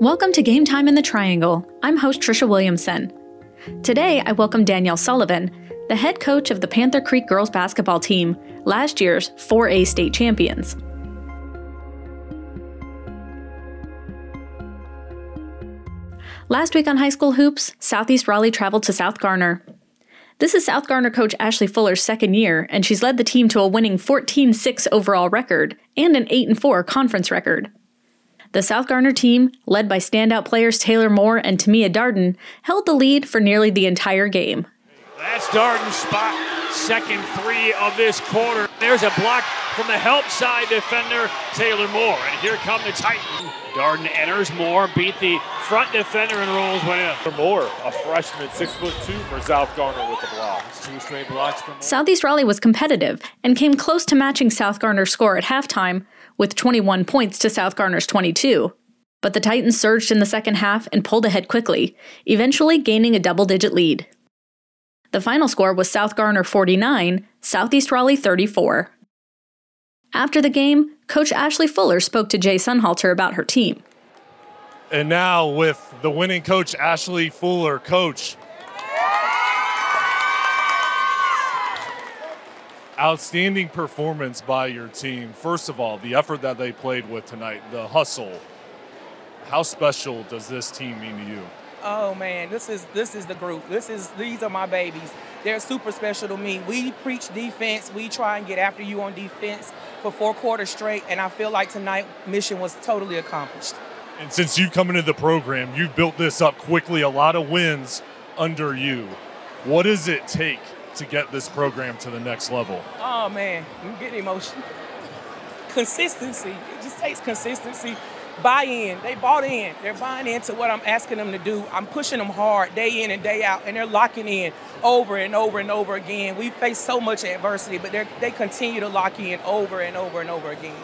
Welcome to Game Time in the Triangle. I'm host Tricia Williamson. Today, I welcome Danielle Sullivan, the head coach of the Panther Creek girls basketball team, last year's 4A state champions. Last week on High School Hoops, Southeast Raleigh traveled to South Garner. This is South Garner coach Ashley Fuller's second year, and she's led the team to a winning 14 6 overall record and an 8 4 conference record. The South Garner team, led by standout players Taylor Moore and Tamia Darden, held the lead for nearly the entire game. That's Darden's spot, second three of this quarter. There's a block from the help side defender, Taylor Moore. And here come the Titans. Darden enters, Moore beat the front defender and rolls one in. For Moore, a freshman, six foot two for South Garner with the blocks. Two straight blocks from Southeast Raleigh was competitive and came close to matching South Garner's score at halftime, with 21 points to South Garner's 22. But the Titans surged in the second half and pulled ahead quickly, eventually gaining a double digit lead. The final score was South Garner 49, Southeast Raleigh 34. After the game, Coach Ashley Fuller spoke to Jay Sunhalter about her team. And now with the winning coach, Ashley Fuller. Coach, outstanding performance by your team. First of all, the effort that they played with tonight, the hustle. How special does this team mean to you? Oh man, this is this is the group. This is these are my babies. They're super special to me. We preach defense. We try and get after you on defense for four quarters straight, and I feel like tonight mission was totally accomplished. And since you've come into the program, you've built this up quickly. A lot of wins under you. What does it take to get this program to the next level? Oh man, I'm getting emotional. Consistency. It just takes consistency. Buy in. They bought in. They're buying into what I'm asking them to do. I'm pushing them hard day in and day out, and they're locking in over and over and over again. We face so much adversity, but they continue to lock in over and over and over again.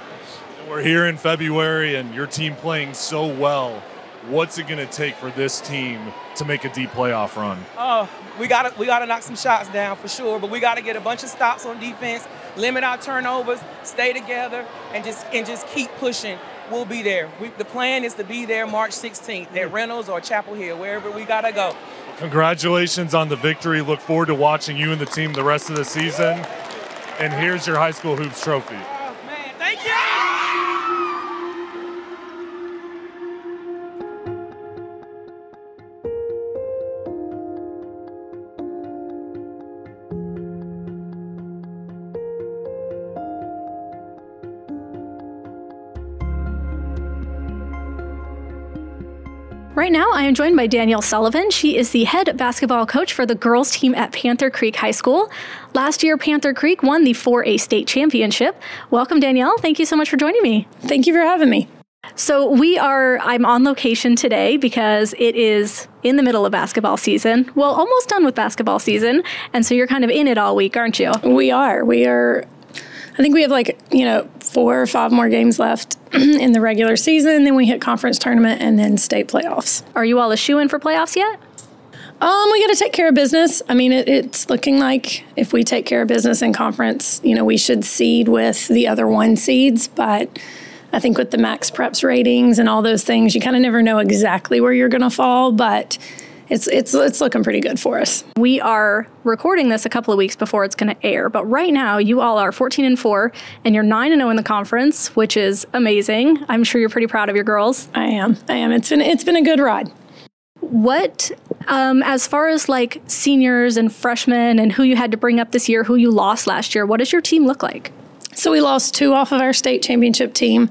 We're here in February, and your team playing so well what's it going to take for this team to make a deep playoff run? Oh, we got to we got to knock some shots down for sure, but we got to get a bunch of stops on defense, limit our turnovers, stay together, and just and just keep pushing. We'll be there. We, the plan is to be there March 16th at mm-hmm. Reynolds or Chapel Hill, wherever we got to go. Congratulations on the victory. Look forward to watching you and the team the rest of the season. And here's your high school hoops trophy. Right now, I am joined by Danielle Sullivan. She is the head basketball coach for the girls team at Panther Creek High School. Last year, Panther Creek won the 4A state championship. Welcome, Danielle. Thank you so much for joining me. Thank you for having me. So, we are, I'm on location today because it is in the middle of basketball season. Well, almost done with basketball season. And so you're kind of in it all week, aren't you? We are. We are I think we have like, you know, four or five more games left in the regular season. Then we hit conference tournament and then state playoffs. Are you all a shoe in for playoffs yet? Um, we got to take care of business. I mean, it, it's looking like if we take care of business in conference, you know, we should seed with the other one seeds. But I think with the MaxPreps ratings and all those things, you kind of never know exactly where you're going to fall. But it's it's it's looking pretty good for us. We are recording this a couple of weeks before it's going to air, but right now you all are 14 and 4 and you're 9 and 0 in the conference, which is amazing. I'm sure you're pretty proud of your girls. I am. I am. It's been it's been a good ride. What um, as far as like seniors and freshmen and who you had to bring up this year, who you lost last year, what does your team look like? So we lost two off of our state championship team.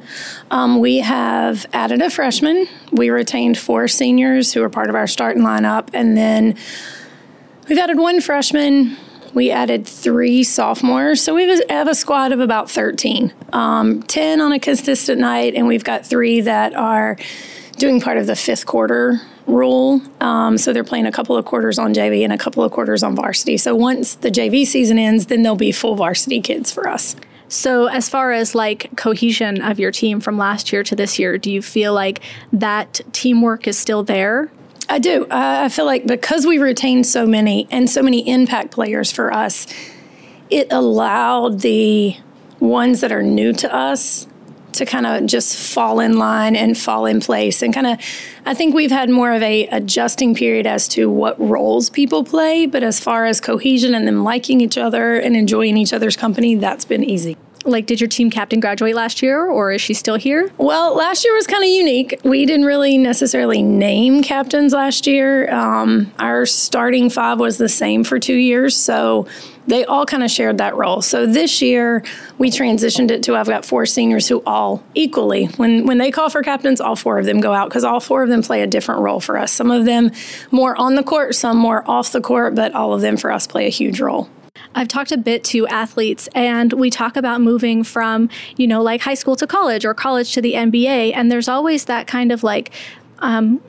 Um, we have added a freshman. We retained four seniors who are part of our starting lineup, and then we've added one freshman. We added three sophomores, so we have a squad of about 13. Um, 10 on a consistent night, and we've got three that are doing part of the fifth quarter rule. Um, so they're playing a couple of quarters on JV and a couple of quarters on varsity. So once the JV season ends, then they'll be full varsity kids for us. So, as far as like cohesion of your team from last year to this year, do you feel like that teamwork is still there? I do. I feel like because we retained so many and so many impact players for us, it allowed the ones that are new to us to kind of just fall in line and fall in place and kind of I think we've had more of a adjusting period as to what roles people play, but as far as cohesion and them liking each other and enjoying each other's company, that's been easy. Like, did your team captain graduate last year, or is she still here? Well, last year was kind of unique. We didn't really necessarily name captains last year. Um, our starting five was the same for two years, so they all kind of shared that role. So this year we transitioned it to I've got four seniors who all equally when when they call for captains, all four of them go out because all four of them play a different role for us. Some of them more on the court, some more off the court, but all of them for us play a huge role. I've talked a bit to athletes and we talk about moving from, you know, like high school to college or college to the NBA. And there's always that kind of like, um,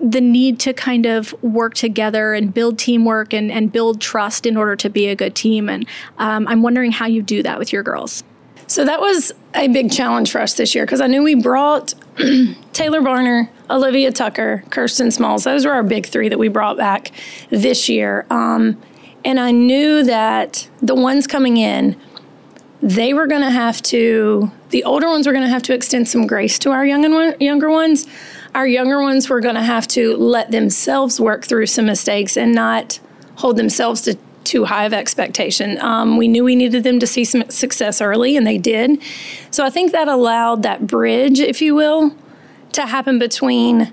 the need to kind of work together and build teamwork and, and build trust in order to be a good team. And um, I'm wondering how you do that with your girls. So that was a big challenge for us this year because I knew we brought Taylor Barner, Olivia Tucker, Kirsten Smalls. Those were our big three that we brought back this year. Um, and I knew that the ones coming in, they were going to have to, the older ones were going to have to extend some grace to our young and younger ones. Our younger ones were going to have to let themselves work through some mistakes and not hold themselves to too high of expectation. Um, we knew we needed them to see some success early, and they did. So I think that allowed that bridge, if you will, to happen between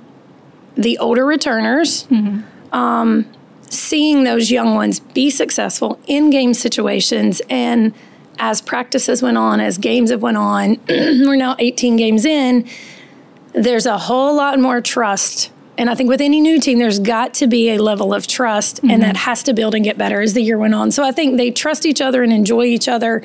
the older returners. Mm-hmm. Um, seeing those young ones be successful in game situations and as practices went on as games have went on we're now 18 games in there's a whole lot more trust and I think with any new team, there's got to be a level of trust, mm-hmm. and that has to build and get better as the year went on. So I think they trust each other and enjoy each other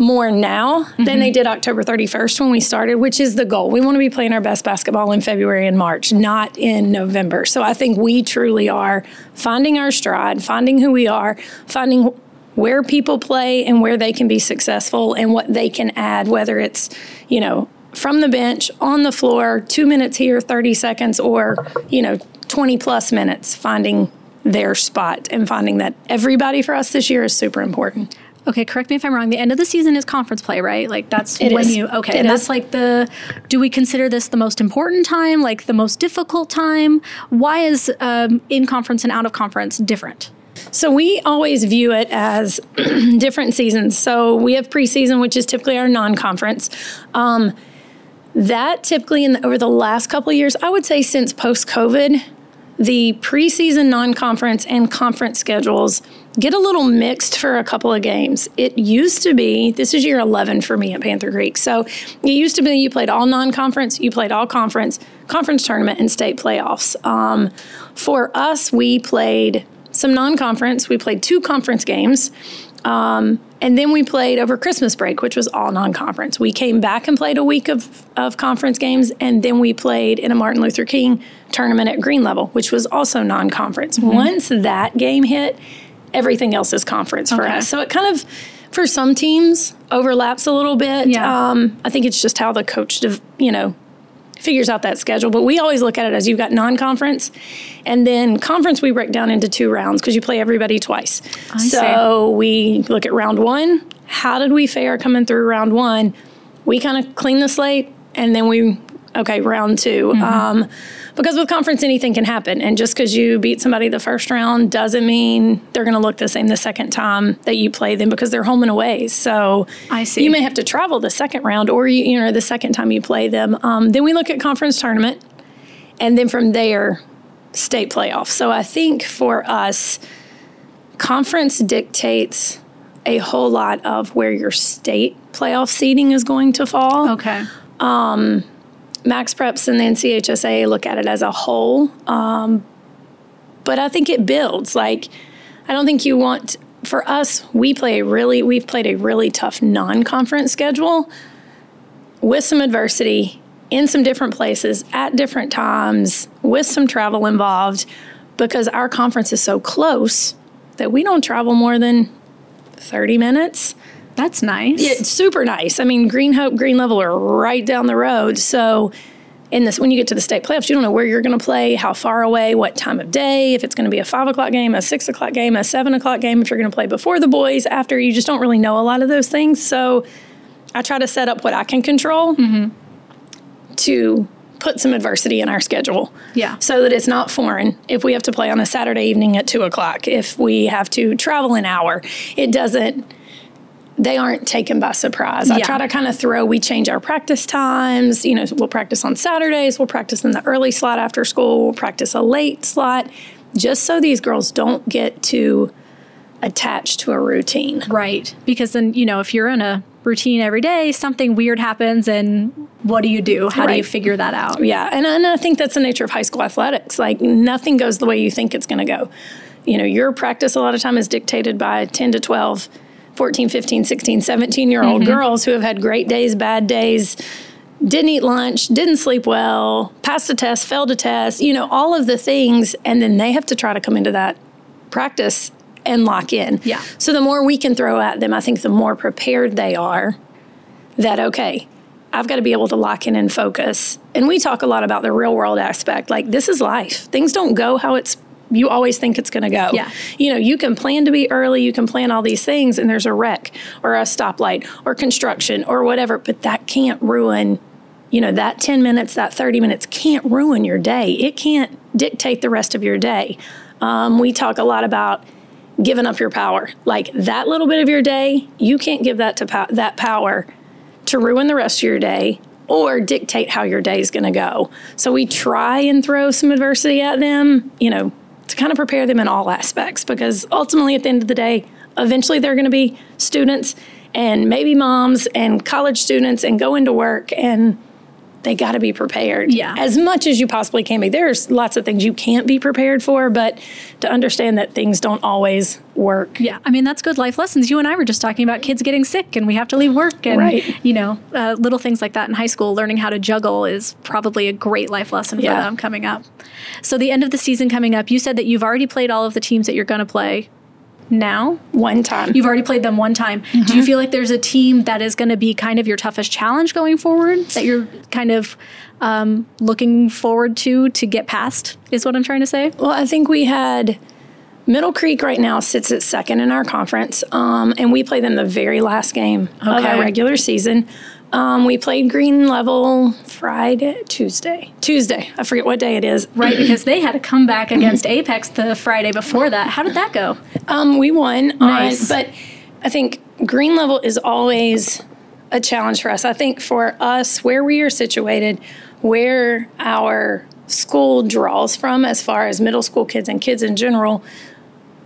more now mm-hmm. than they did October 31st when we started, which is the goal. We want to be playing our best basketball in February and March, not in November. So I think we truly are finding our stride, finding who we are, finding where people play and where they can be successful and what they can add, whether it's, you know, from the bench, on the floor, two minutes here, 30 seconds, or, you know, 20 plus minutes, finding their spot and finding that everybody for us this year is super important. Okay, correct me if I'm wrong. The end of the season is conference play, right? Like that's it when is. you okay. It and is. that's like the. Do we consider this the most important time? Like the most difficult time? Why is um, in conference and out of conference different? So we always view it as different seasons. So we have preseason, which is typically our non-conference. Um, that typically in the, over the last couple of years, I would say since post-COVID, the preseason non-conference and conference schedules get a little mixed for a couple of games. It used to be, this is year 11 for me at Panther Creek. So it used to be you played all non conference, you played all conference, conference tournament, and state playoffs. Um, for us, we played some non conference, we played two conference games. Um, and then we played over Christmas break, which was all non conference. We came back and played a week of, of conference games, and then we played in a Martin Luther King tournament at Green Level, which was also non conference. Mm-hmm. Once that game hit, everything else is conference for Okay. us. So it kind of, for some teams, overlaps a little bit. Yeah. Um, I think it's just how the coach, dev- you know, figures out that schedule. But we always look at it as you've got non-conference, and then conference we break down into two rounds because you play everybody twice. I so we look at round one. How did we fare coming through round one? We kind of clean the slate, and then we okay round 2 Mm-hmm. Um, because with conference anything can happen, and just because you beat somebody the first round doesn't mean they're going to look the same the second time that you play them because they're home and away. So I see. you may have to travel the second round, or you, you know the second time you play them. Um, then we look at conference tournament, and then from there, state playoff. So I think for us, conference dictates a whole lot of where your state playoff seating is going to fall. Okay. MaxPreps and the NCHSAA look at it as a whole. Um, but I think it builds. Like, I don't think you want, for us, we play a really, we've played a really tough non conference schedule with some adversity in some different places at different times with some travel involved because our conference is so close that we don't travel more than 30 minutes. That's nice. It's super nice. I mean, Green Hope, Green Level are right down the road. So, in this, when you get to the state playoffs, you don't know where you're going to play, how far away, what time of day, if it's going to be a five o'clock game, a six o'clock game, a seven o'clock game, if you're going to play before the boys, after. You just don't really know a lot of those things. So, I try to set up what I can control mm-hmm. to put some adversity in our schedule. Yeah. So that it's not foreign. If we have to play on a Saturday evening at two o'clock, if we have to travel an hour, it doesn't they aren't taken by surprise. I Yeah. try to kind of throw, we change our practice times. You know, we'll practice on Saturdays, we'll practice in the early slot after school, we'll practice a late slot, just so these girls don't get too attached to a routine. Right. Because then, you know, if you're in a routine every day, something weird happens and what do you do? How do you figure that out? Yeah, and, and I think that's the nature of high school athletics. Like nothing goes the way you think it's going to go. You know, your practice a lot of time is dictated by 10 to 12, 14, 15, 16, 17 year old mm-hmm. girls who have had great days, bad days, didn't eat lunch, didn't sleep well, passed a test, failed a test, you know, all of the things. And then they have to try to come into that practice and lock in. Yeah. So the more we can throw at them, I think the more prepared they are that, okay, I've got to be able to lock in and focus. And we talk a lot about the real world aspect. Like, this is life. Things don't go how it's you always think it's going to go. Yeah. You know, you can plan to be early, you can plan all these things, and there's a wreck or a stoplight or construction or whatever, but that can't ruin, you know, that 10 minutes, that 30 minutes can't ruin your day. It can't dictate the rest of your day. Um, we talk a lot about giving up your power. Like that little bit of your day, you can't give that to pow- that power to ruin the rest of your day or dictate how your day is going to go. So we try and throw some adversity at them, you know, to kind of prepare them in all aspects because ultimately at the end of the day, eventually they're going to be students and maybe moms and college students and go into work and they got to be prepared Yeah. as much as you possibly can be. There's lots of things you can't be prepared for, but to understand that things don't always work. Yeah, I mean that's good life lessons. You and I were just talking about kids getting sick and we have to leave work, and Right. you know, uh, little things like that in high school. Learning how to juggle is probably a great life lesson for Yeah. them coming up. So the end of the season coming up, you said that you've already played all of the teams that you're going to play. Now One time. you've already played them one time. Do you feel like there's a team that is going to be kind of your toughest challenge going forward that you're kind of um, looking forward to to get past? Is what I'm trying to say. Well, I think we had Middle Creek right now sits at second in our conference, um, and we play them the very last game of our regular season. Um, we played Green Level Friday, Tuesday, Tuesday. I forget what day it is. Right, because they had a comeback against Apex the Friday before that. How did that go? Um, we won, Nice. on, but I think green level is always a challenge for us. I think for us, where we are situated, where our school draws from, as far as middle school kids and kids in general,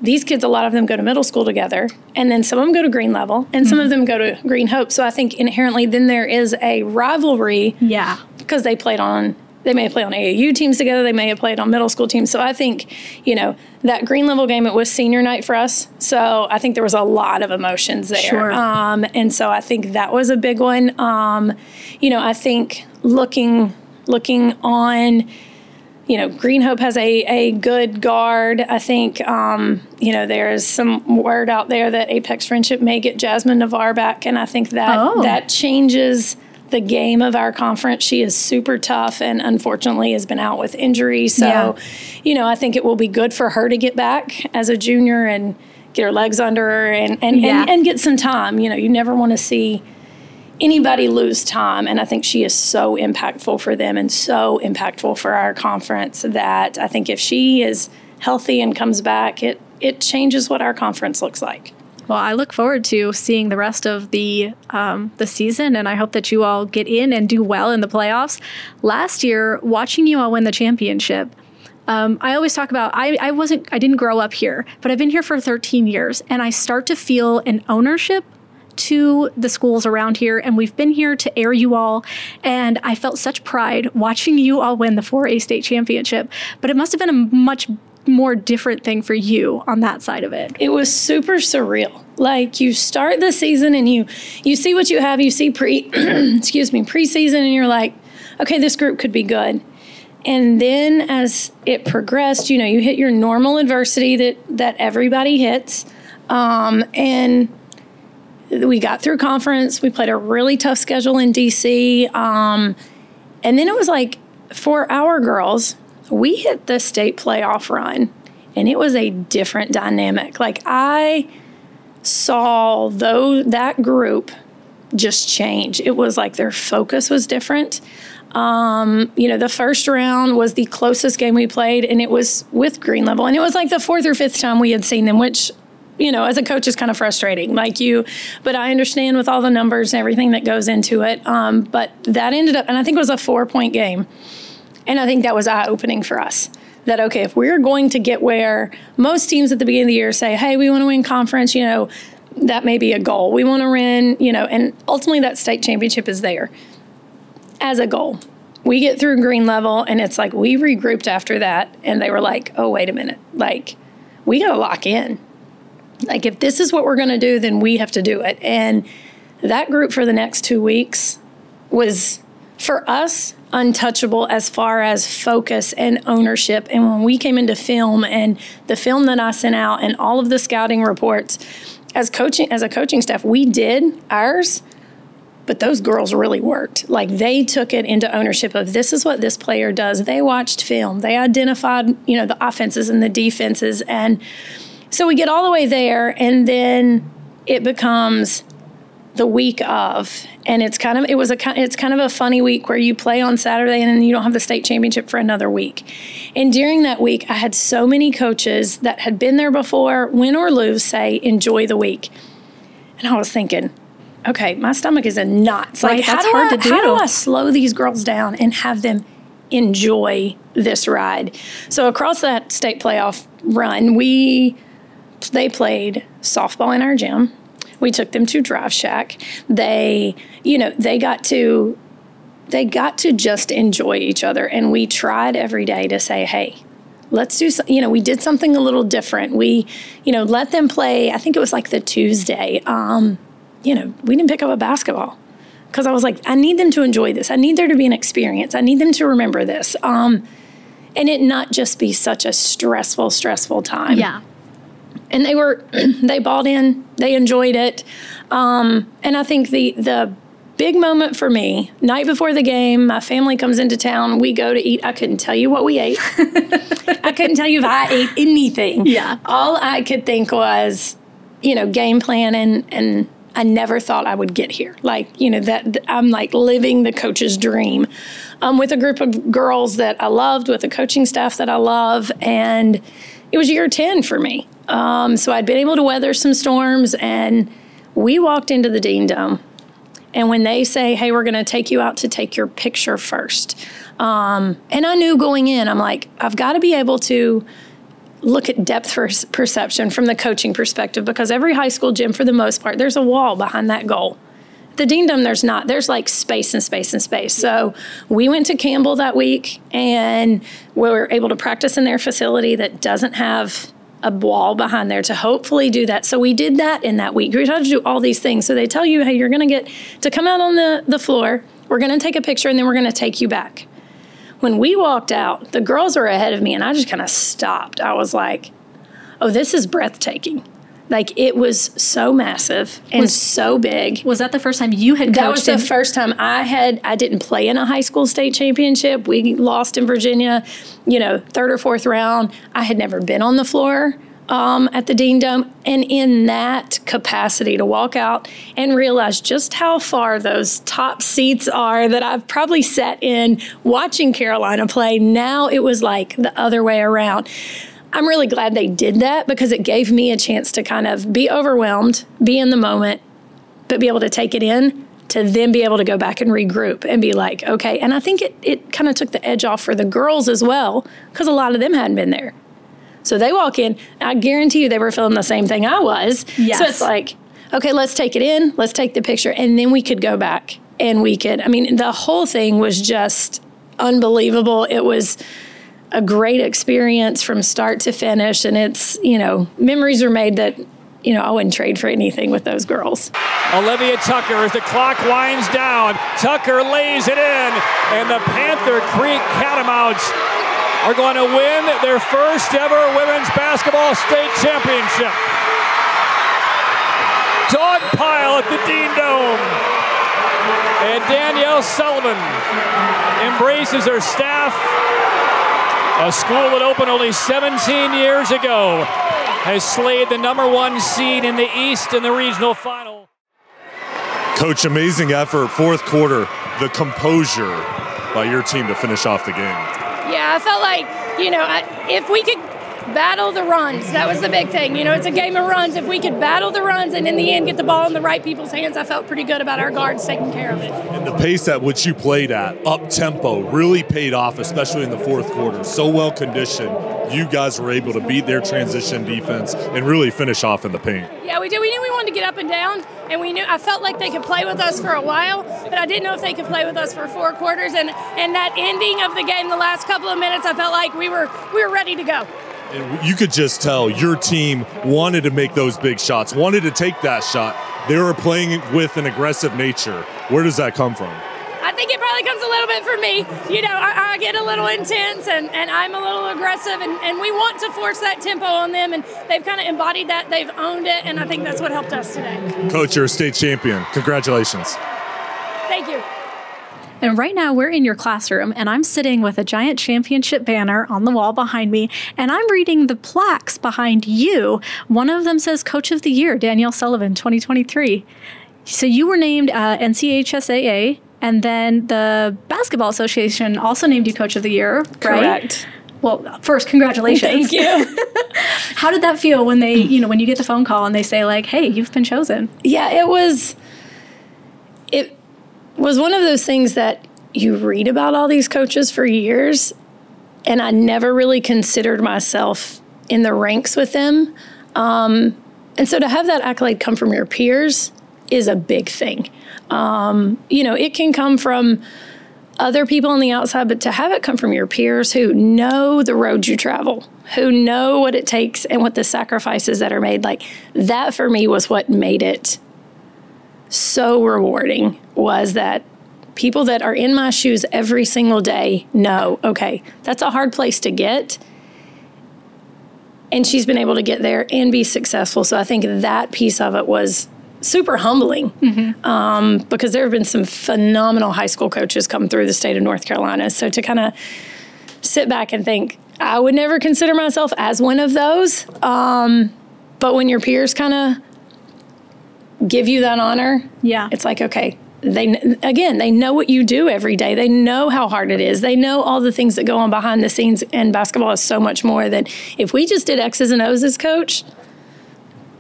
these kids, a lot of them go to middle school together, and then some of them go to Green Level, and some of them go to Green Hope. So I think inherently, then there is a rivalry Yeah. because they played on they may have played on AAU teams together, they may have played on middle school teams. So I think, you know, that green level game it was senior night for us. So I think there was a lot of emotions there. Sure. Um, and so I think that was a big one. Um, you know, I think looking looking on you know, Green Hope has a, a good guard. I think, um, you know, there's some word out there that Apex Friendship may get Jasmine Navarre back, and I think that Oh. that changes the game of our conference. She is super tough and unfortunately has been out with injury. So, Yeah. you know, I think it will be good for her to get back as a junior and get her legs under her and, and, Yeah. and, and get some time. You know, you never want to see anybody lose time. And I think she is so impactful for them and so impactful for our conference that I think if she is healthy and comes back, it, it changes what our conference looks like. Well, I look forward to seeing the rest of the um, the season, and I hope that you all get in and do well in the playoffs. Last year, watching you all win the championship, um, I always talk about I, I wasn't I didn't grow up here, but I've been here for 13 years, and I start to feel an ownership to the schools around here and we've been here to air you all and I felt such pride watching you all win the 4A state championship but it must have been a much more different thing for you on that side of it. It was super surreal. Like you start the season and you you see what you have, you see pre excuse me, preseason and you're like, okay, this group could be good. And then as it progressed, you know, you hit your normal adversity that that everybody hits. Um, and we got through conference. We played a really tough schedule in DC. Um, and then it was like for our girls, we hit the state playoff run and it was a different dynamic. Like I saw though that group just change. It was like their focus was different. Um, you know, the first round was the closest game we played, and it was with Green Level. And it was like the fourth or fifth time we had seen them, which, you know, as a coach is kind of frustrating. Like you, but I understand with all the numbers and everything that goes into it. Um, but that ended up, and I think it was a four point game. And I think that was eye opening for us that okay, if we're going to get where most teams at the beginning of the year say, "Hey, we want to win conference," you know, that may be a goal. We want to win, you know, and ultimately that state championship is there as a goal. We get through green level and it's like we regrouped after that and they were like, "Oh, wait a minute. Like we got to lock in. Like if this is what we're going to do, then we have to do it." And that group for the next 2 weeks was for us untouchable as far as focus and ownership. And when we came into film and the film that I sent out and all of the scouting reports, as coaching as a coaching staff, we did ours, but those girls really worked. Like they took it into ownership of this is what this player does. They watched film. They identified, you know, the offenses and the defenses and so we get all the way there and then it becomes the week of and it's kind of it was a it's kind of a funny week where you play on Saturday and then you don't have the state championship for another week. And during that week, I had so many coaches that had been there before, win or lose, say enjoy the week. And I was thinking, okay, my stomach is in knots. Right, like that's how do hard I, to do. How do I slow these girls down and have them enjoy this ride? So across that state playoff run, we they played softball in our gym we took them to Drive Shack. They, you know, they got to they got to just enjoy each other and we tried every day to say, "Hey, let's do you know, we did something a little different. We, you know, let them play. I think it was like the Tuesday. Um, you know, we didn't pick up a basketball because I was like, I need them to enjoy this. I need there to be an experience. I need them to remember this. Um, and it not just be such a stressful, stressful time. Yeah and they were they bought in they enjoyed it. Um, and i think the the big moment for me night before the game my family comes into town. We go to eat. I couldn't tell you what we ate. I couldn't tell you if i ate anything. Yeah. All i could think was you know game plan and and i never thought i would get here. Like you know that i'm like living the coach's dream. Um, with a group of girls that i loved with a coaching staff that i love and it was year 10 for me um, so I'd been able to weather some storms, and we walked into the Dean Dome. And when they say, hey, we're going to take you out to take your picture first. Um, and I knew going in, I'm like, I've got to be able to look at depth perception from the coaching perspective because every high school gym, for the most part, there's a wall behind that goal. The Dean Dome, there's not. There's like space and space and space. So we went to Campbell that week and we were able to practice in their facility that doesn't have a wall behind there to hopefully do that. So we did that in that week. We tried to do all these things. So they tell you, hey, you're going to get to come out on the, the floor. We're going to take a picture and then we're going to take you back. When we walked out, the girls were ahead of me and I just kind of stopped. I was like, oh, this is breathtaking. Like it was so massive and was, so big. Was that the first time you had coached? That was the first time I had. I didn't play in a high school state championship. We lost in Virginia, you know, third or fourth round. I had never been on the floor um, at the Dean Dome, and in that capacity to walk out and realize just how far those top seats are that I've probably sat in watching Carolina play. Now it was like the other way around I'm really glad they did that because it gave me a chance to kind of be overwhelmed, be in the moment, but be able to take it in to then be able to go back and regroup and be like, okay. And I think it, it kind of took the edge off for the girls as well because a lot of them hadn't been there. So they walk in, I guarantee you they were feeling the same thing I was. Yes. So it's like, okay, let's take it in, let's take the picture, and then we could go back and we could. I mean, the whole thing was just unbelievable. It was a great experience from start to finish. And it's, you know, memories are made that, you know, I wouldn't trade for anything with those girls. Olivia Tucker, as the clock winds down, Tucker lays it in, and the Panther Creek Catamounts are going to win their first ever women's basketball state championship. Dog pile at the Dean Dome. And Danielle Sullivan embraces her staff a school that opened only 17 years ago has slayed the number one seed in the East in the regional final. Coach, amazing effort, fourth quarter, the composure by your team to finish off the game. Yeah, I felt like, you know, if we could battle the runs. That was the big thing. You know, it's a game of runs. If we could battle the runs and in the end get the ball in the right people's hands, I felt pretty good about our guards taking care of it. And the pace at which you played at, up tempo, really paid off, especially in the fourth quarter. So well conditioned. You guys were able to beat their transition defense and really finish off in the paint. Yeah, we did. We knew we wanted to get up and down, and we knew I felt like they could play with us for a while, but I didn't know if they could play with us for four quarters. And and that ending of the game, the last couple of minutes, I felt like we were we were ready to go you could just tell your team wanted to make those big shots, wanted to take that shot. They were playing with an aggressive nature. Where does that come from? I think it probably comes a little bit from me. You know, I, I get a little intense and, and I'm a little aggressive, and, and we want to force that tempo on them, and they've kind of embodied that. They've owned it, and I think that's what helped us today. Coach, you're a state champion. Congratulations. Thank you. And right now, we're in your classroom, and I'm sitting with a giant championship banner on the wall behind me, and I'm reading the plaques behind you. One of them says Coach of the Year, Danielle Sullivan, 2023. So you were named uh, NCHSAA, and then the Basketball Association also named you Coach of the Year, right? Correct. Well, first, congratulations. Thank you. How did that feel when they, you know, when you get the phone call and they say like, "Hey, you've been chosen"? Yeah, it was. It was one of those things that you read about all these coaches for years, and I never really considered myself in the ranks with them. Um, and so to have that accolade come from your peers is a big thing. Um, you know, it can come from other people on the outside, but to have it come from your peers who know the road you travel, who know what it takes and what the sacrifices that are made, like that for me was what made it so rewarding was that people that are in my shoes every single day know, okay, that's a hard place to get. And she's been able to get there and be successful. So I think that piece of it was super humbling mm-hmm. um, because there have been some phenomenal high school coaches come through the state of North Carolina. So to kind of sit back and think, I would never consider myself as one of those. Um, but when your peers kind of give you that honor, yeah, it's like okay. They again, they know what you do every day. They know how hard it is. They know all the things that go on behind the scenes. And basketball is so much more that if we just did X's and O's as coach,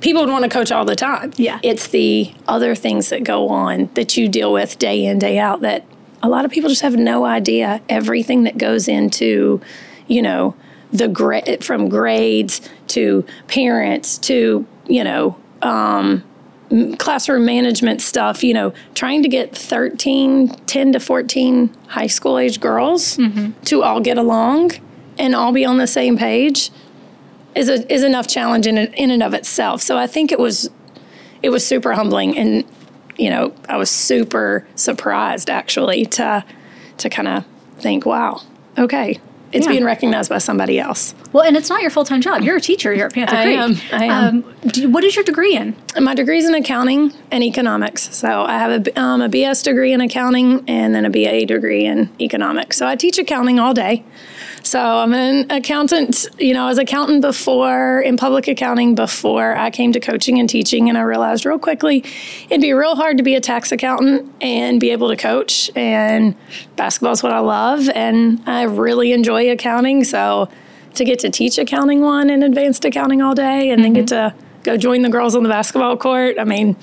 people would want to coach all the time. Yeah, it's the other things that go on that you deal with day in day out that a lot of people just have no idea everything that goes into, you know, the gra- from grades to parents to you know. Um, classroom management stuff, you know, trying to get 13, 10 to 14 high school age girls mm-hmm. to all get along and all be on the same page is a, is enough challenge in, in and of itself. So I think it was it was super humbling and you know, I was super surprised actually to to kind of think, wow, okay, it's yeah. being recognized by somebody else. Well, and it's not your full time job. You're a teacher here at Panther I Creek. Am. I am. Um, do, what is your degree in? My degree is in accounting and economics. So I have a, um, a BS degree in accounting and then a BA degree in economics. So I teach accounting all day. So I'm an accountant, you know, I was accountant before in public accounting before I came to coaching and teaching. And I realized real quickly it'd be real hard to be a tax accountant and be able to coach. And basketball is what I love. And I really enjoy accounting. So to get to teach accounting one and advanced accounting all day and mm-hmm. then get mm-hmm. to go join the girls on the basketball court, I mean,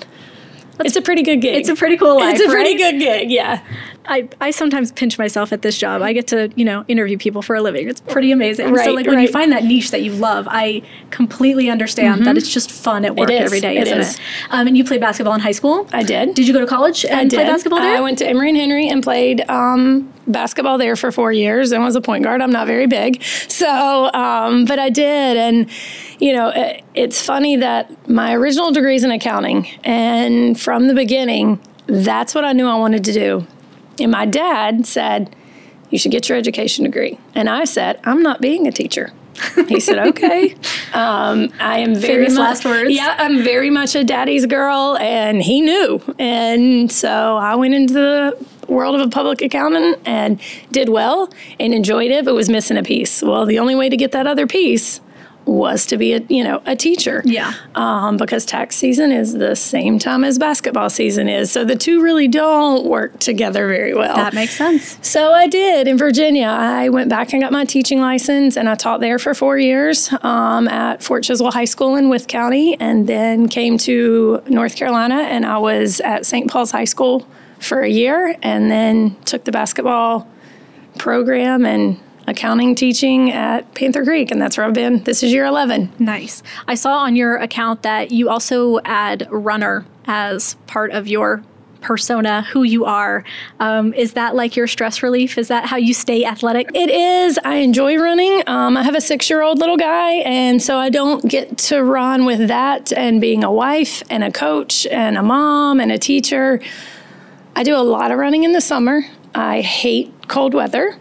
it's a pretty good gig. It's a pretty cool life. It's a pretty right? good gig, yeah. I, I sometimes pinch myself at this job. I get to, you know, interview people for a living. It's pretty amazing. Right, so like when you find that niche that you love, I completely understand mm-hmm. that it's just fun at work every day, it isn't is. it? Um, and you played basketball in high school? I did. Did you go to college and I play basketball there? I went to Emory and Henry and played um, basketball there for four years and was a point guard. I'm not very big. So, um, but I did. And, you know, it, it's funny that my original degree is in accounting. And from the beginning, that's what I knew I wanted to do. And my dad said, You should get your education degree. And I said, I'm not being a teacher. he said, "Okay." Um, I am very Famous much, last words. Yeah, I'm very much a daddy's girl, and he knew. And so I went into the world of a public accountant and did well and enjoyed it, but was missing a piece. Well, the only way to get that other piece was to be a you know a teacher. Yeah. Um, because tax season is the same time as basketball season is, so the two really don't work together very well. That makes sense. So I did in Virginia. I went back and got my teaching license, and I taught there for four years um, at Fort Chiswell High School in Wythe County, and then came to North Carolina, and I was at St. Paul's High School for a year, and then took the basketball program and accounting teaching at Panther Creek, and that's where I've been. This is year 11. Nice. I saw on your account that you also add runner as part of your persona, who you are. Um, is that like your stress relief? Is that how you stay athletic? It is. I enjoy running. Um, I have a six year old little guy, and so I don't get to run with that and being a wife and a coach and a mom and a teacher. I do a lot of running in the summer. I hate cold weather.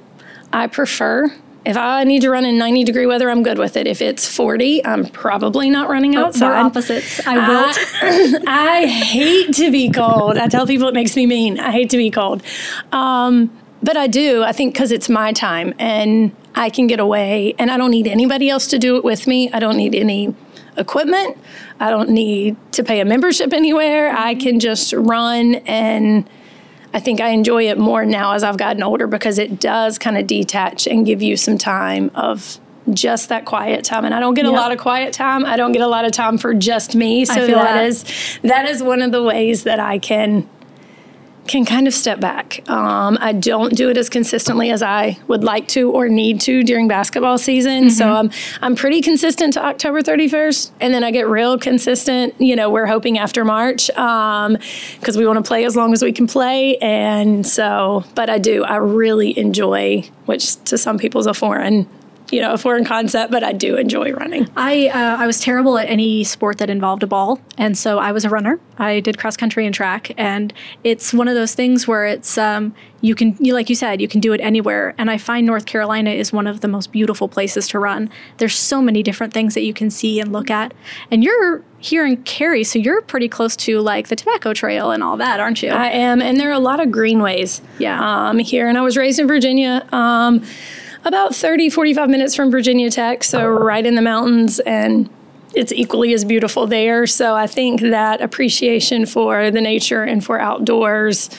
I prefer if I need to run in 90 degree weather, I'm good with it. If it's 40, I'm probably not running outside. We're opposites. I will. I, I hate to be cold. I tell people it makes me mean. I hate to be cold. Um, but I do, I think, because it's my time and I can get away and I don't need anybody else to do it with me. I don't need any equipment. I don't need to pay a membership anywhere. I can just run and I think I enjoy it more now as I've gotten older because it does kind of detach and give you some time of just that quiet time and I don't get Yep. a lot of quiet time. I don't get a lot of time for just me. So that that. is that is one of the ways that I can can kind of step back. Um, I don't do it as consistently as I would like to or need to during basketball season. So I'm I'm pretty consistent to October 31st, and then I get real consistent. You know, we're hoping after March because we want to play as long as we can play, and so. But I do. I really enjoy, which to some people is a foreign. You know, a foreign concept, but I do enjoy running. I uh, I was terrible at any sport that involved a ball, and so I was a runner. I did cross country and track, and it's one of those things where it's um, you can you like you said you can do it anywhere. And I find North Carolina is one of the most beautiful places to run. There's so many different things that you can see and look at, and you're here in Cary, so you're pretty close to like the Tobacco Trail and all that, aren't you? I am, and there are a lot of greenways Yeah. um, here. And I was raised in Virginia, um, about 30, 45 minutes from Virginia Tech, so oh, right in the mountains, and it's equally as beautiful there. So I think that appreciation for the nature and for outdoors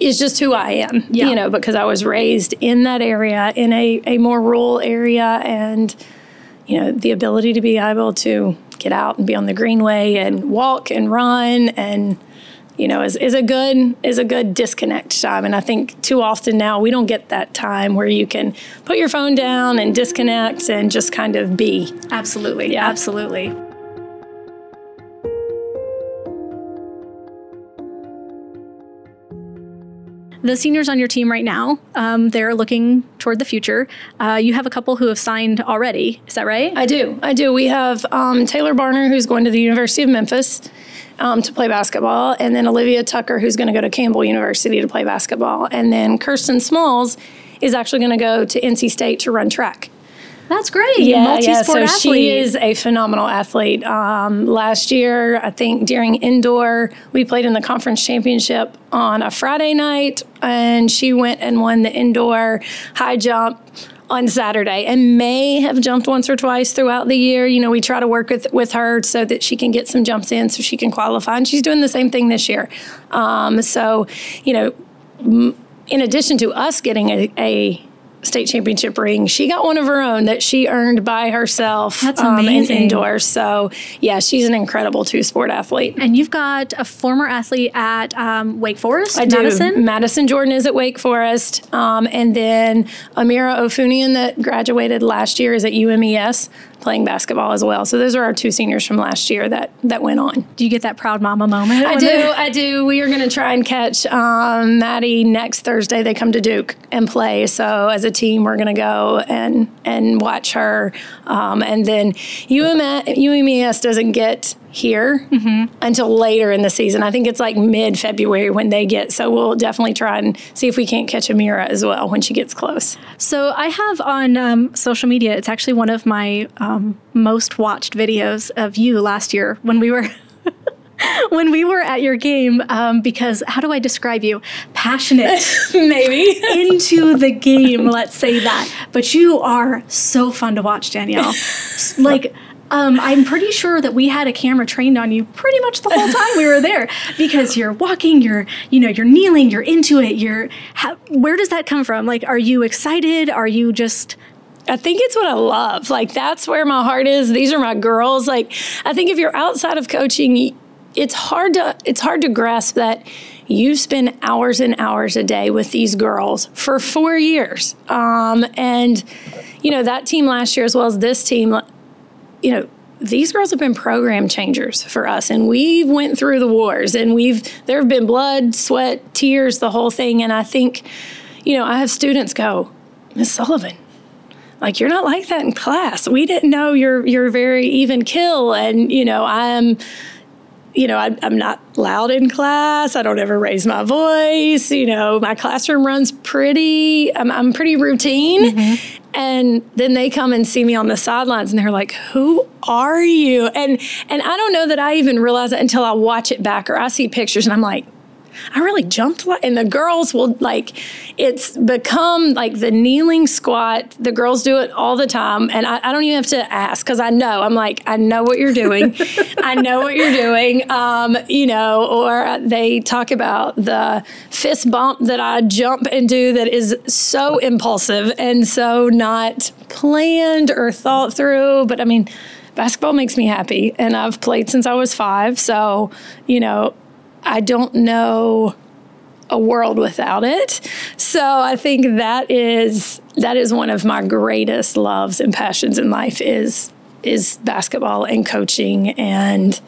is just who I am, Yeah. you know, because I was raised in that area, in a, a more rural area, and you know, the ability to be able to get out and be on the greenway and walk and run and you know is, is a good is a good disconnect time and i think too often now we don't get that time where you can put your phone down and disconnect and just kind of be absolutely, Yeah. absolutely. The seniors on your team right now, um, they're looking toward the future. Uh, you have a couple who have signed already. Is that right? i do i do we have um, taylor barner who's going to the university of memphis um, to play basketball and then olivia tucker who's going to go to campbell university to play basketball and then kirsten smalls is actually going to go to nc state to run track That's great. Yeah, yeah. So athlete. she is a phenomenal athlete. Um, last year, I think during indoor, we played in the conference championship on a Friday night, and she went and won the indoor high jump on Saturday, and may have jumped once or twice throughout the year. You know, we try to work with with her so that she can get some jumps in, so she can qualify, and she's doing the same thing this year. Um, so, you know, m- in addition to us getting a, a state championship ring. She got one of her own that she earned by herself That's um, in amazing. indoors. So, yeah, she's an incredible two sport athlete. and you've got a former athlete at um, Wake Forest, I do. Madison. Madison Jordan is at Wake Forest. Um, and then Amira Ofunian, that graduated last year, is at UMES playing basketball as well. So, those are our two seniors from last year that, that went on. Do you get that proud mama moment? I do. I do. We are going to try and catch um, Maddie next Thursday. They come to Duke and play. So as a team, we're going to go and and watch her. Um, and then UM, UMES doesn't get here until later in the season. I think it's like mid February when they get. So we'll definitely try and see if we can't catch Amira as well when she gets close. So I have on um, social media. It's actually one of my um, most watched videos of you last year when we were. When we were at your game, um, because how do I describe you? Passionate Maybe. into the game, let's say that. But you are so fun to watch, Danielle. Like, Um, I'm pretty sure that we had a camera trained on you pretty much the whole time we were there because you're walking, you're you know you're kneeling, you're into it. You're how, where does that come from? Like, are you excited? Are you just I think it's what I love. Like that's where my heart is. These are my girls. Like I think if you're outside of coaching, it's hard to it's hard to grasp that you spend hours and hours a day with these girls for four years. Um, and you know that team last year as well as this team, you know these girls have been program changers for us and we've went through the wars and we've there have been blood sweat tears the whole thing and i think you know i have students go miss sullivan like you're not like that in class we didn't know you're you're very even kill and you know i'm you know, I, am not loud in class. I don't ever raise my voice. You know, my classroom runs pretty, I'm, I'm pretty routine. Mm-hmm. And then they come and see me on the sidelines and they're like, who are you? And, and I don't know that I even realize it until I watch it back or I see pictures and I'm like, I really jumped a lot. and the girls will like it's become like the kneeling squat. The girls do it all the time, and I, I don't even have to ask because I know. I'm like, I know what you're doing. I know what you're doing. Um, you know, or they talk about the fist bump that I jump and do that is so impulsive and so not planned or thought through. But I mean basketball makes me happy and I've played since I was 5 so you know I don't know a world without it. So I think that is that is one of my greatest loves and passions in life is is basketball and coaching and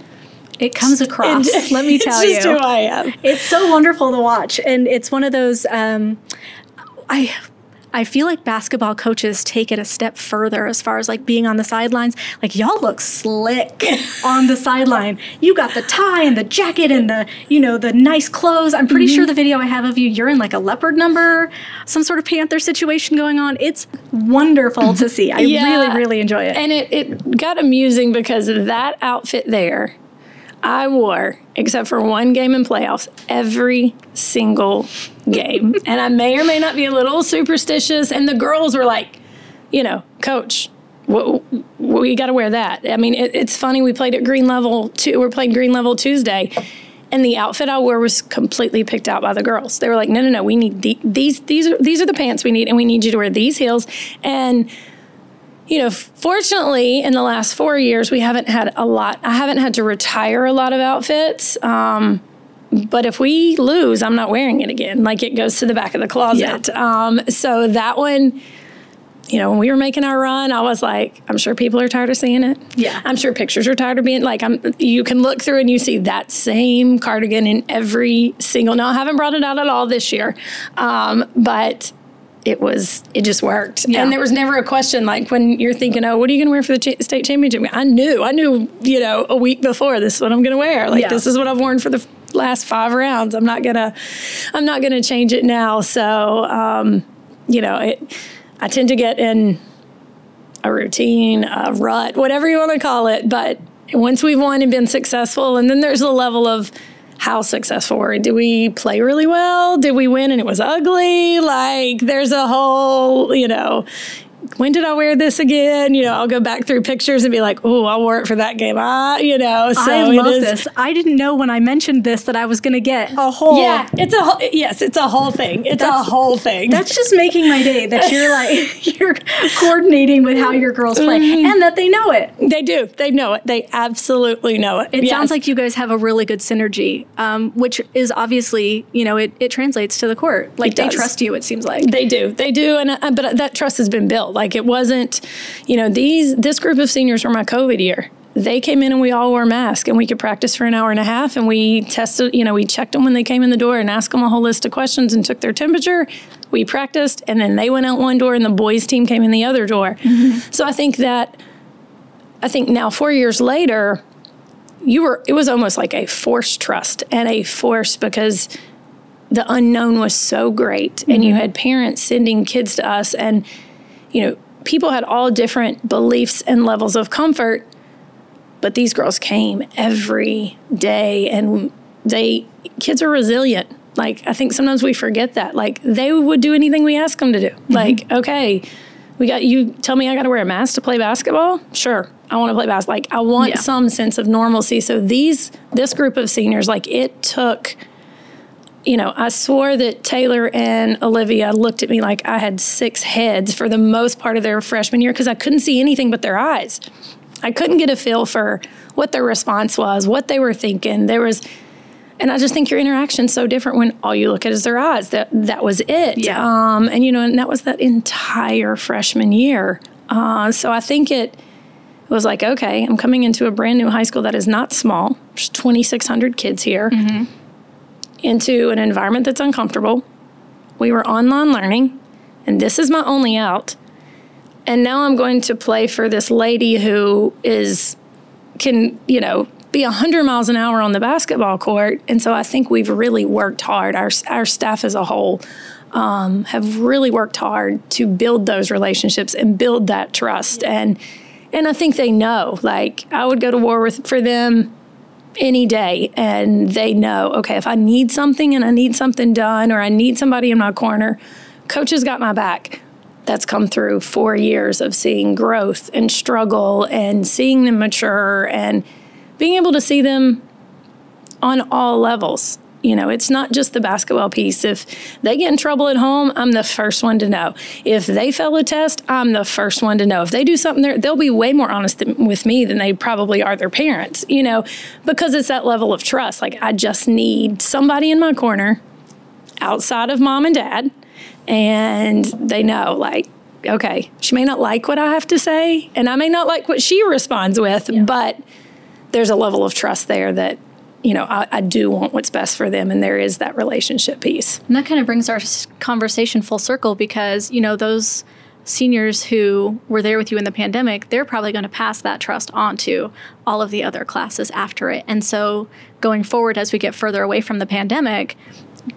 it comes across. And, let me tell you, who I am. It's so wonderful to watch, and it's one of those. Um, I I feel like basketball coaches take it a step further as far as like being on the sidelines. Like y'all look slick on the sideline. You got the tie and the jacket and the, you know, the nice clothes. I'm pretty mm-hmm. sure the video I have of you, you're in like a leopard number, some sort of panther situation going on. It's wonderful to see. I yeah, really, really enjoy it. And it, it got amusing because that outfit there I wore, except for one game in playoffs, every single game. and I may or may not be a little superstitious. And the girls were like, you know, coach, we got to wear that. I mean, it, it's funny. We played at Green Level. Two, we're playing Green Level Tuesday, and the outfit I wore was completely picked out by the girls. They were like, "No, no, no. We need the, these. These are these are the pants we need, and we need you to wear these heels." And you know, fortunately, in the last four years, we haven't had a lot. I haven't had to retire a lot of outfits. Um, but if we lose, I'm not wearing it again. Like it goes to the back of the closet. Yeah. Um, so that one, you know, when we were making our run, I was like, I'm sure people are tired of seeing it. Yeah. I'm sure pictures are tired of being like, I'm. You can look through and you see that same cardigan in every single. No, I haven't brought it out at all this year, um, but it was it just worked. Yeah. and there was never a question like when you're thinking oh what are you going to wear for the ch- state championship i knew i knew you know a week before this is what i'm going to wear. Like yeah. this is what i've worn for the last five rounds. I'm not gonna i'm not gonna change it now. So um, you know it i tend to get in a routine a rut whatever you want to call it. But once we've won and been successful and then there's a level of how successful were we? Did we play really well? Did we win and it was ugly? Like there's a whole, you know, when did I wear this again? You know, I'll go back through pictures and be like, oh, I wore it for that game. Ah, you know, so I love this. I didn't know when I mentioned this that I was going to get a whole. Yeah, it's a whole, yes, it's a whole thing. It's a whole thing. That's just making my day that you're like you're coordinating with how your girls play mm-hmm. and that they know it. They do. They know it. They absolutely know it. It yes. sounds like you guys have a really good synergy, um, which is obviously you know it, it translates to the court. Like they trust you. It seems like they do. They do, and uh, but that trust has been built. Like it wasn't, you know, these this group of seniors were my COVID year. They came in and we all wore masks and we could practice for an hour and a half and we tested, you know, we checked them when they came in the door and asked them a whole list of questions and took their temperature. We practiced and then they went out one door and the boys team came in the other door. Mm-hmm. So I think that I think now 4 years later you were it was almost like a forced trust and a force because the unknown was so great mm-hmm. and you mm-hmm. had parents sending kids to us and you know, people had all different beliefs and levels of comfort, but these girls came every day and they, kids are resilient. Like, I think sometimes we forget that. Like, they would do anything we ask them to do. Mm-hmm. Like, okay, we got you tell me I got to wear a mask to play basketball? Sure. I want to play basketball. Like I want Yeah. some sense of normalcy. So these this group of seniors like it took you know, I swore that Taylor and Olivia looked at me like I had six heads for the most part of their freshman year because I couldn't see anything but their eyes. I couldn't get a feel for what their response was, what they were thinking. There was, and I just think your interaction's so different when all you look at is their eyes. That that was it. Yeah. Um, and you know, and that was that entire freshman year. Uh, so I think it was like, okay, I'm coming into a brand new high school that is not small. There's 2,600 kids here into an environment that's uncomfortable. We were online learning, and this is my only out. And now I'm going to play for this lady who is can, you know, be 100 miles an hour on the basketball court. And so I think we've really worked hard. Our our staff as a whole um, have really worked hard to build those relationships and build that trust. And and I think they know. Like I would go to war with for them any day and they know okay if i need something and i need something done or i need somebody in my corner coach has got my back. That's come through four years of seeing growth and struggle and seeing them mature and being able to see them on all levels you know it's not just the basketball piece. If they get in trouble at home i'm the first one to know. If they fail a test i'm the first one to know. If they do something there they'll be way more honest than, with me than they probably are their parents you know because it's that level of trust. Like i just need somebody in my corner outside of mom and dad and they know like okay she may not like what i have to say and i may not like what she responds with but there's a level of trust there that you know I, I do want what's best for them and there is that relationship piece. And that kind of brings our conversation full circle because, you know, those seniors who were there with you in the pandemic, they're probably going to pass that trust on to all of the other classes after it. And so going forward, as we get further away from the pandemic,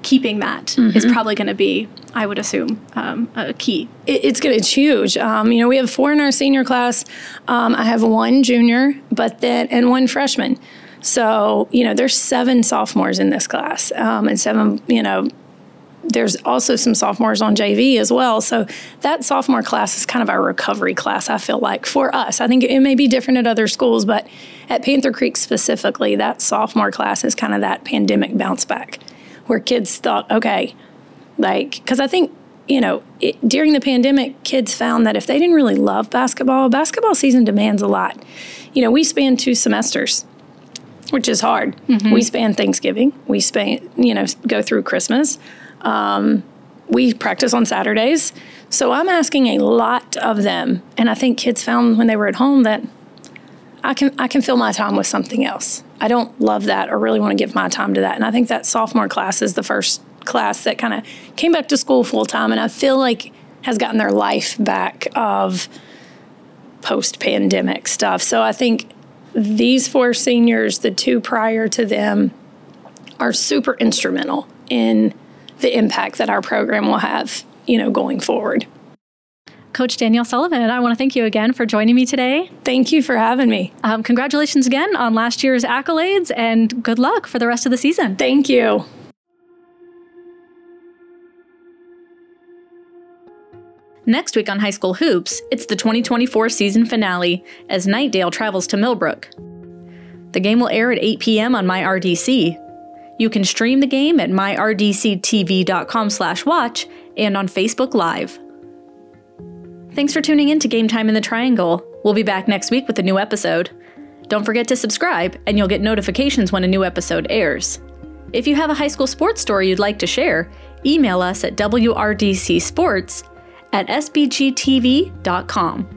keeping that is probably going to be, I would assume, um, a key. it, it's good it's huge. Um, you know we have four in our senior class. Um, i have one junior but then and one freshman so you know there's seven sophomores in this class um, and seven you know there's also some sophomores on JV as well. So that sophomore class is kind of our recovery class, I feel like, for us. I think it may be different at other schools, but at Panther Creek specifically, that sophomore class is kind of that pandemic bounce back where kids thought, okay, like, because I think, you know, it, during the pandemic, kids found that if they didn't really love basketball, basketball season demands a lot. You know, we span two semesters which is hard. We span Thanksgiving. We span, you know, go through Christmas. Um, we practice on Saturdays. So I'm asking a lot of them. And I think kids found when they were at home that I can I can fill my time with something else. I don't love that or really want to give my time to that. And I think that sophomore class is the first class that kind of came back to school full time and I feel like has gotten their life back of post pandemic stuff. So I think these four seniors, the two prior to them, are super instrumental in the impact that our program will have, you know, going forward. Coach Danielle Sullivan, I want to thank you again for joining me today. Thank you for having me. Um, congratulations again on last year's accolades and good luck for the rest of the season. Thank you. Next week on High School Hoops, it's the 2024 season finale as Knightdale travels to Millbrook. The game will air at 8 p.m. on MyRDC. You can stream the game at myrdctv.com/watch and on Facebook Live. Thanks for tuning in to Game Time in the Triangle. We'll be back next week with a new episode. Don't forget to subscribe, and you'll get notifications when a new episode airs. If you have a high school sports story you'd like to share, email us at wrdcsports at sbgtv.com.